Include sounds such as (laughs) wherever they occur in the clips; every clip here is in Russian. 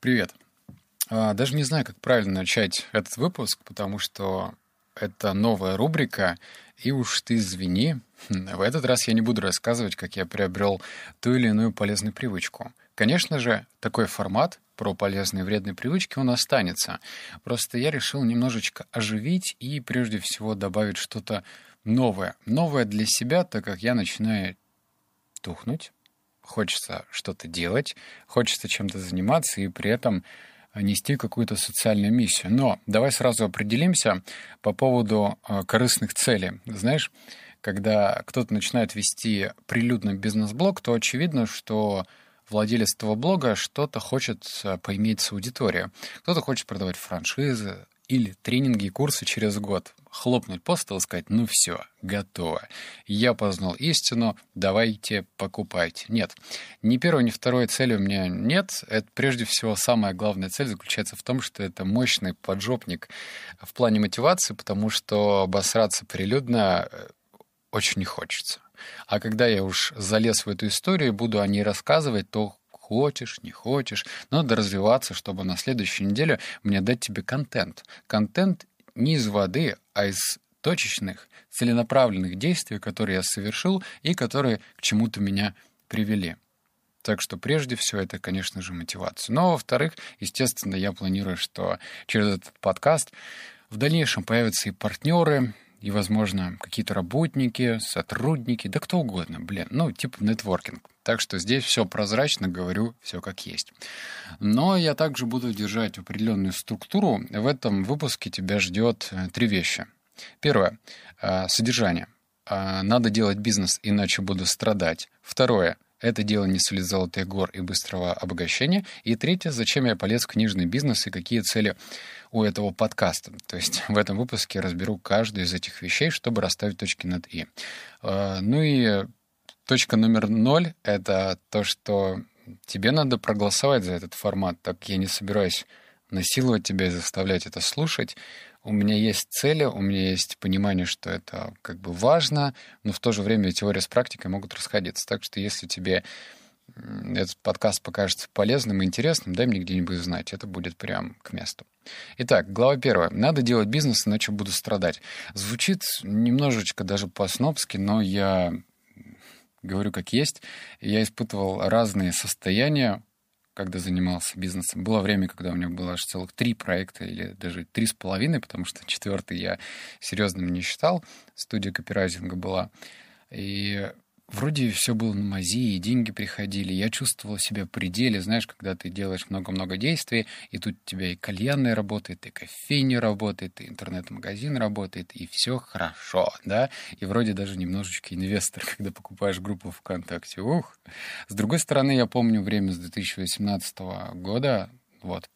Привет. А, даже не знаю, как правильно начать этот выпуск, потому что это новая рубрика, и уж ты извини, (laughs) в этот раз я не буду рассказывать, как я приобрел ту или иную полезную привычку. Конечно же, такой формат про полезные и вредные привычки, он останется. Просто я решил немножечко оживить и прежде всего добавить что-то новое. Новое для себя, так как я начинаю тухнуть, хочется что-то делать, хочется чем-то заниматься и при этом нести какую-то социальную миссию. Но давай сразу определимся по поводу э, корыстных целей. Знаешь, когда кто-то начинает вести прилюдный бизнес-блог, то очевидно, что владелец этого блога что-то хочет э, поиметь с аудиторией. Кто-то хочет продавать франшизы, или тренинги и курсы через год. Хлопнуть по столу и сказать, ну все, готово. Я познал истину, давайте покупайте. Нет, ни первой, ни второй цели у меня нет. Это прежде всего самая главная цель заключается в том, что это мощный поджопник в плане мотивации, потому что обосраться прилюдно э, очень не хочется. А когда я уж залез в эту историю и буду о ней рассказывать, то хочешь, не хочешь. Надо развиваться, чтобы на следующей неделе мне дать тебе контент. Контент не из воды, а из точечных, целенаправленных действий, которые я совершил и которые к чему-то меня привели. Так что прежде всего это, конечно же, мотивация. Но, во-вторых, естественно, я планирую, что через этот подкаст в дальнейшем появятся и партнеры, и, возможно, какие-то работники, сотрудники, да кто угодно, блин, ну, типа нетворкинг. Так что здесь все прозрачно, говорю все как есть. Но я также буду держать определенную структуру. В этом выпуске тебя ждет э, три вещи. Первое э, — содержание. Э, надо делать бизнес, иначе буду страдать. Второе — это дело не сулит золотых гор и быстрого обогащения. И третье, зачем я полез в книжный бизнес и какие цели у этого подкаста. То есть (laughs) в этом выпуске разберу каждую из этих вещей, чтобы расставить точки над «и». А, ну и точка номер ноль — это то, что тебе надо проголосовать за этот формат, так я не собираюсь насиловать тебя и заставлять это слушать у меня есть цели, у меня есть понимание, что это как бы важно, но в то же время теория с практикой могут расходиться. Так что если тебе этот подкаст покажется полезным и интересным, дай мне где-нибудь знать. Это будет прям к месту. Итак, глава первая. Надо делать бизнес, иначе буду страдать. Звучит немножечко даже по-снобски, но я говорю как есть. Я испытывал разные состояния когда занимался бизнесом. Было время, когда у меня было аж целых три проекта, или даже три с половиной, потому что четвертый я серьезным не считал. Студия копирайтинга была. И вроде все было на мази, и деньги приходили. Я чувствовал себя в пределе, знаешь, когда ты делаешь много-много действий, и тут у тебя и кальянная работает, и кофейня работает, и интернет-магазин работает, и все хорошо, да? И вроде даже немножечко инвестор, (laughs) когда покупаешь группу ВКонтакте. Ух! С другой стороны, я помню время с 2018 года, вот,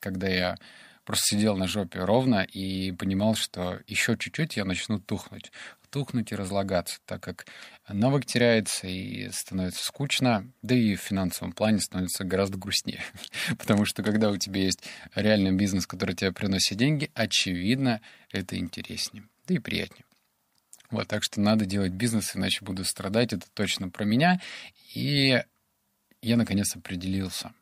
когда я просто сидел на жопе ровно и понимал, что еще чуть-чуть я начну тухнуть тухнуть и разлагаться, так как навык теряется и становится скучно, да и в финансовом плане становится гораздо грустнее. (laughs) Потому что когда у тебя есть реальный бизнес, который тебе приносит деньги, очевидно, это интереснее, да и приятнее. Вот, так что надо делать бизнес, иначе буду страдать. Это точно про меня. И я, наконец, определился.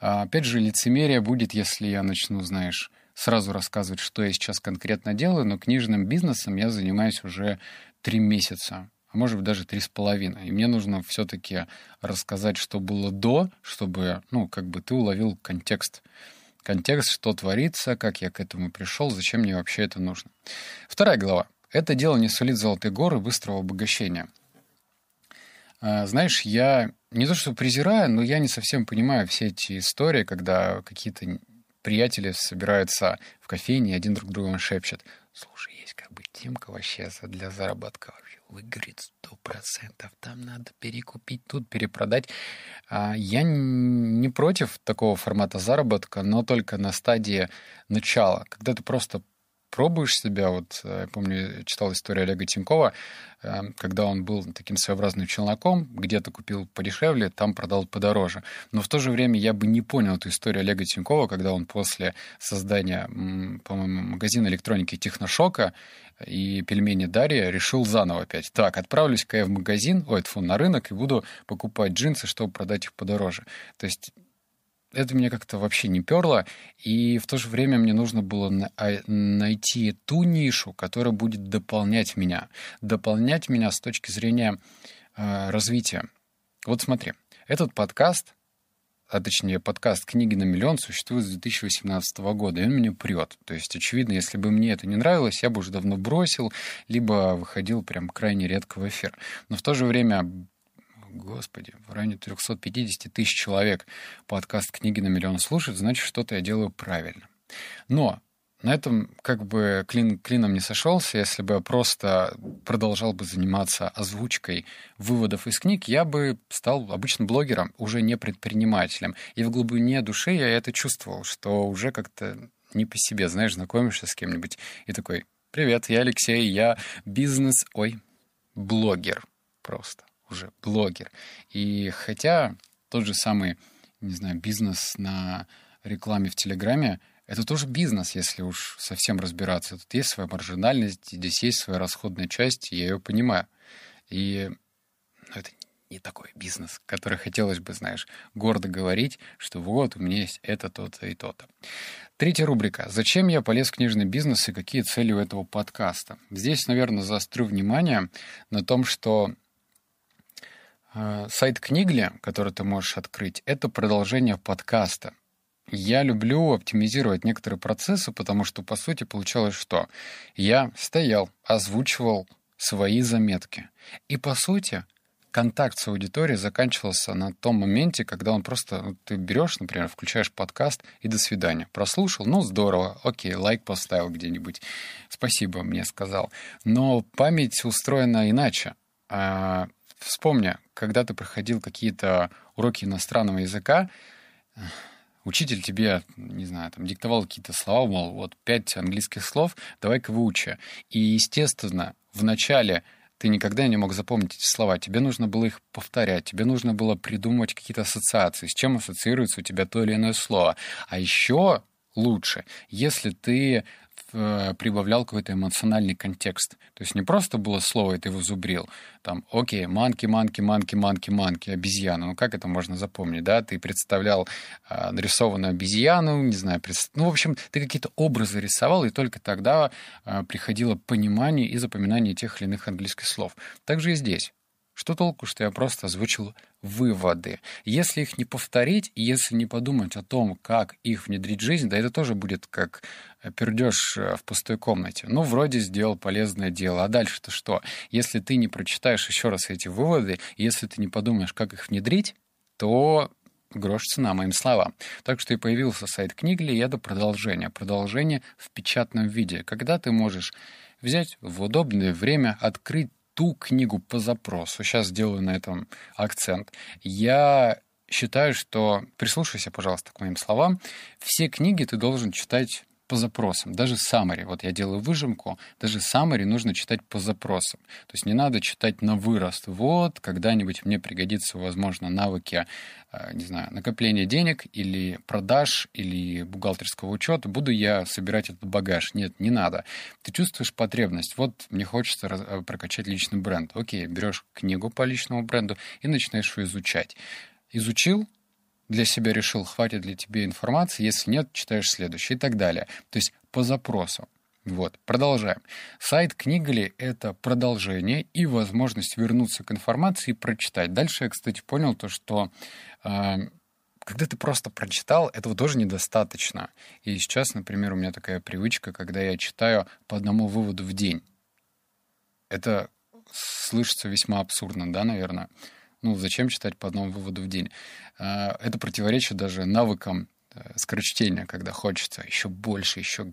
А, опять же, лицемерие будет, если я начну, знаешь, сразу рассказывать, что я сейчас конкретно делаю, но книжным бизнесом я занимаюсь уже три месяца, а может быть даже три с половиной. И мне нужно все-таки рассказать, что было до, чтобы, ну, как бы ты уловил контекст. Контекст, что творится, как я к этому пришел, зачем мне вообще это нужно. Вторая глава. Это дело не сулит золотые горы быстрого обогащения. А, знаешь, я не то что презираю, но я не совсем понимаю все эти истории, когда какие-то приятели собираются в кофейне, и один друг другу шепчет. Слушай, есть как бы темка вообще для заработка вообще выгорит сто процентов. Там надо перекупить, тут перепродать. А я не против такого формата заработка, но только на стадии начала, когда ты просто пробуешь себя. Вот э, я помню, читал историю Олега Тинькова, э, когда он был таким своеобразным челноком, где-то купил подешевле, там продал подороже. Но в то же время я бы не понял эту историю Олега Тинькова, когда он после создания, по-моему, магазина электроники Техношока и пельмени Дарья решил заново опять. Так, отправлюсь-ка я в магазин, ой, фу, на рынок и буду покупать джинсы, чтобы продать их подороже. То есть это меня как-то вообще не перло, и в то же время мне нужно было на- а, найти ту нишу, которая будет дополнять меня, дополнять меня с точки зрения э, развития. Вот смотри, этот подкаст, а точнее подкаст «Книги на миллион» существует с 2018 года, и он меня прет. То есть, очевидно, если бы мне это не нравилось, я бы уже давно бросил, либо выходил прям крайне редко в эфир. Но в то же время господи, в районе 350 тысяч человек подкаст «Книги на миллион» слушают, значит, что-то я делаю правильно. Но на этом как бы клин клином не сошелся. Если бы я просто продолжал бы заниматься озвучкой выводов из книг, я бы стал обычным блогером, уже не предпринимателем. И в глубине души я это чувствовал, что уже как-то не по себе, знаешь, знакомишься с кем-нибудь и такой, привет, я Алексей, я бизнес, ой, блогер просто уже блогер. И хотя тот же самый, не знаю, бизнес на рекламе в Телеграме, это тоже бизнес, если уж совсем разбираться. Тут есть своя маржинальность, здесь есть своя расходная часть, я ее понимаю. И ну, это не такой бизнес, который хотелось бы, знаешь, гордо говорить, что вот, у меня есть это, то-то и то-то. Третья рубрика. Зачем я полез в книжный бизнес и какие цели у этого подкаста? Здесь, наверное, заострю внимание на том, что сайт Книгли, который ты можешь открыть, это продолжение подкаста. Я люблю оптимизировать некоторые процессы, потому что, по сути, получалось что? Я стоял, озвучивал свои заметки. И, по сути, контакт с аудиторией заканчивался на том моменте, когда он просто, ну, ты берешь, например, включаешь подкаст и до свидания. Прослушал, ну здорово, окей, лайк поставил где-нибудь, спасибо мне сказал. Но память устроена иначе. Вспомни, когда ты проходил какие-то уроки иностранного языка, учитель тебе, не знаю, там диктовал какие-то слова, мол, вот пять английских слов, давай-ка выучи. И, естественно, в начале ты никогда не мог запомнить эти слова. Тебе нужно было их повторять, тебе нужно было придумывать какие-то ассоциации, с чем ассоциируется у тебя то или иное слово. А еще лучше, если ты прибавлял какой-то эмоциональный контекст. То есть не просто было слово, и ты его зубрил. Там, окей, манки, манки, манки, манки, манки, обезьяна. Ну, как это можно запомнить, да? Ты представлял э, нарисованную обезьяну, не знаю, пред... ну, в общем, ты какие-то образы рисовал, и только тогда э, приходило понимание и запоминание тех или иных английских слов. Также и здесь. Что толку, что я просто озвучил выводы? Если их не повторить, и если не подумать о том, как их внедрить в жизнь, да это тоже будет как пердеж в пустой комнате. Ну, вроде сделал полезное дело. А дальше-то что? Если ты не прочитаешь еще раз эти выводы, если ты не подумаешь, как их внедрить, то грош цена моим словам. Так что и появился сайт Книгли, и это продолжение. Продолжение в печатном виде, когда ты можешь взять в удобное время, открыть ту книгу по запросу, сейчас сделаю на этом акцент, я считаю, что, прислушайся, пожалуйста, к моим словам, все книги ты должен читать по запросам, даже summary. Вот я делаю выжимку, даже summary нужно читать по запросам. То есть не надо читать на вырост. Вот, когда-нибудь мне пригодится, возможно, навыки, не знаю, накопления денег или продаж, или бухгалтерского учета. Буду я собирать этот багаж. Нет, не надо. Ты чувствуешь потребность. Вот мне хочется прокачать личный бренд. Окей, берешь книгу по личному бренду и начинаешь ее изучать. Изучил, для себя решил, хватит ли тебе информации, если нет, читаешь следующий и так далее. То есть по запросу. Вот, продолжаем. Сайт Книгали — это продолжение и возможность вернуться к информации и прочитать. Дальше я, кстати, понял то, что э, когда ты просто прочитал, этого тоже недостаточно. И сейчас, например, у меня такая привычка, когда я читаю по одному выводу в день. Это слышится весьма абсурдно, да, наверное? Ну, зачем читать по одному выводу в день? Это противоречит даже навыкам скорочтения, когда хочется еще больше, еще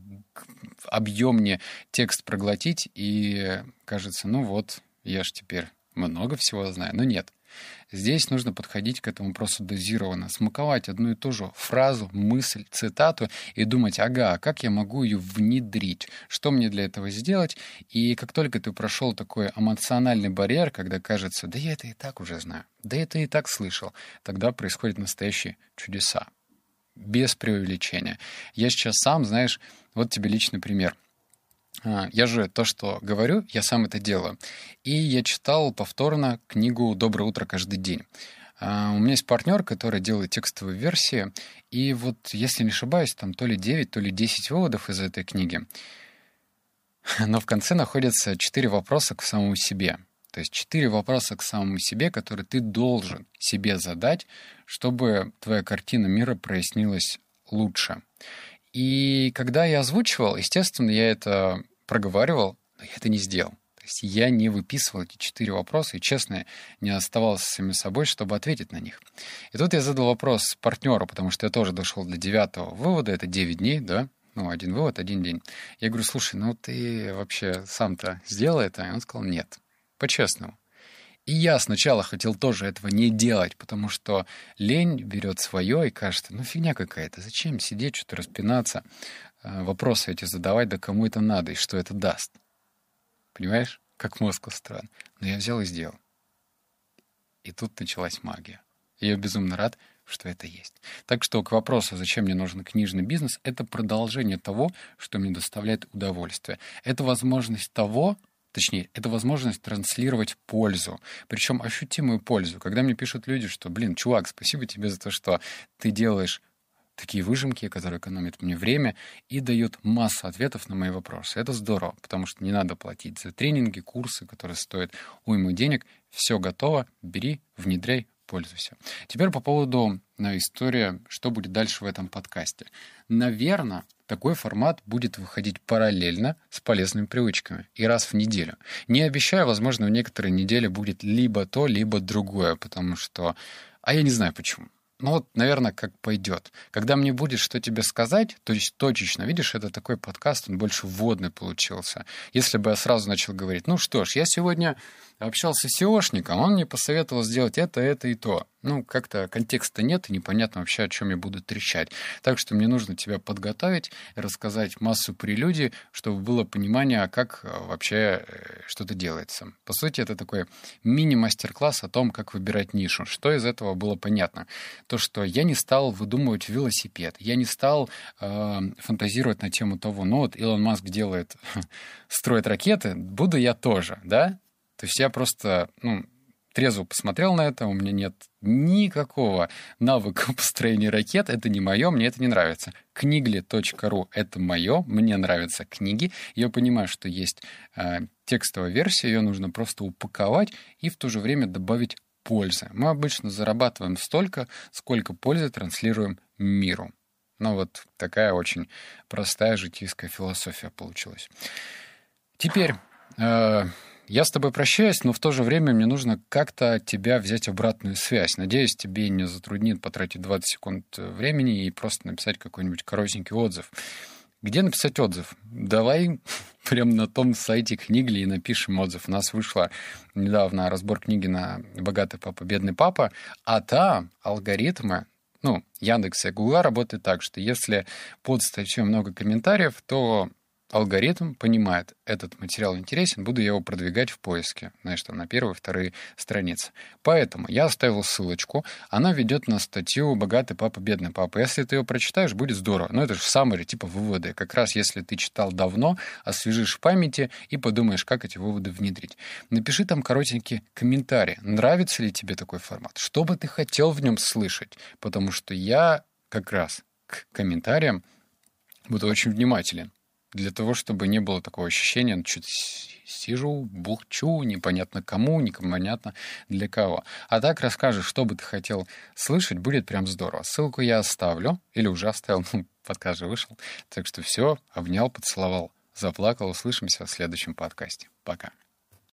объемнее текст проглотить, и кажется, ну вот, я же теперь много всего знаю. Но нет. Здесь нужно подходить к этому просто дозированно, смаковать одну и ту же фразу, мысль, цитату и думать, ага, как я могу ее внедрить, что мне для этого сделать. И как только ты прошел такой эмоциональный барьер, когда кажется, да я это и так уже знаю, да это и так слышал, тогда происходят настоящие чудеса. Без преувеличения. Я сейчас сам, знаешь, вот тебе личный пример — я же то, что говорю, я сам это делаю. И я читал повторно книгу «Доброе утро каждый день». А, у меня есть партнер, который делает текстовые версии, и вот, если не ошибаюсь, там то ли 9, то ли 10 выводов из этой книги. Но в конце находятся 4 вопроса к самому себе. То есть 4 вопроса к самому себе, которые ты должен себе задать, чтобы твоя картина мира прояснилась лучше. И когда я озвучивал, естественно, я это проговаривал, но я это не сделал. То есть я не выписывал эти четыре вопроса и, честно, не оставался самим собой, чтобы ответить на них. И тут я задал вопрос партнеру, потому что я тоже дошел до девятого вывода, это 9 дней, да, ну, один вывод, один день. Я говорю, слушай, ну ты вообще сам-то сделал это? И он сказал, нет, по-честному. И я сначала хотел тоже этого не делать, потому что лень берет свое и кажется, ну фигня какая-то, зачем сидеть, что-то распинаться, э, вопросы эти задавать, да кому это надо и что это даст. Понимаешь, как мозг устроен. Но я взял и сделал. И тут началась магия. И я безумно рад, что это есть. Так что к вопросу, зачем мне нужен книжный бизнес, это продолжение того, что мне доставляет удовольствие. Это возможность того, Точнее, это возможность транслировать пользу, причем ощутимую пользу. Когда мне пишут люди, что, блин, чувак, спасибо тебе за то, что ты делаешь такие выжимки, которые экономят мне время и дают массу ответов на мои вопросы. Это здорово, потому что не надо платить за тренинги, курсы, которые стоят уйму денег. Все готово, бери, внедряй, пользуйся. Теперь по поводу э, истории, что будет дальше в этом подкасте. Наверное, такой формат будет выходить параллельно с полезными привычками и раз в неделю. Не обещаю, возможно, в некоторые недели будет либо то, либо другое, потому что... А я не знаю почему. Ну вот, наверное, как пойдет. Когда мне будет что тебе сказать, то есть точечно, видишь, это такой подкаст, он больше вводный получился. Если бы я сразу начал говорить, ну что ж, я сегодня общался с SEOшником, он мне посоветовал сделать это, это и то. Ну, как-то контекста нет, и непонятно вообще, о чем я буду трещать. Так что мне нужно тебя подготовить, рассказать массу прелюдий, чтобы было понимание, а как э, вообще э, что-то делается. По сути, это такой мини-мастер-класс о том, как выбирать нишу. Что из этого было понятно? То, что я не стал выдумывать велосипед, я не стал э, фантазировать на тему того, ну вот Илон Маск делает, (laughs) строит ракеты, буду я тоже, да? То есть я просто, ну, трезво посмотрел на это, у меня нет никакого навыка (laughs) построения ракет, это не мое, мне это не нравится. Книгли.ру — это мое, мне нравятся книги, я понимаю, что есть э, текстовая версия, ее нужно просто упаковать и в то же время добавить пользы. Мы обычно зарабатываем столько, сколько пользы транслируем миру. Ну вот такая очень простая житейская философия получилась. Теперь э, я с тобой прощаюсь, но в то же время мне нужно как-то от тебя взять обратную связь. Надеюсь, тебе не затруднит потратить 20 секунд э, времени и просто написать какой-нибудь коротенький отзыв. Где написать отзыв? Давай (laughs) прямо на том сайте книгли и напишем отзыв. У нас вышла недавно разбор книги на «Богатый папа, бедный папа», а там алгоритмы ну, Яндекса и Гугла работает так, что если под статьей много комментариев, то алгоритм понимает, этот материал интересен, буду я его продвигать в поиске, знаешь, там на первые, вторые страницы. Поэтому я оставил ссылочку, она ведет на статью «Богатый папа, бедный папа». Если ты ее прочитаешь, будет здорово. Но это же самые типа выводы. Как раз если ты читал давно, освежишь в памяти и подумаешь, как эти выводы внедрить. Напиши там коротенький комментарий. Нравится ли тебе такой формат? Что бы ты хотел в нем слышать? Потому что я как раз к комментариям буду очень внимателен для того, чтобы не было такого ощущения, ну, что-то сижу, бухчу, непонятно кому, непонятно для кого. А так расскажешь, что бы ты хотел слышать, будет прям здорово. Ссылку я оставлю, или уже оставил, ну, подкаст же вышел. Так что все, обнял, поцеловал, заплакал. Услышимся в следующем подкасте. Пока.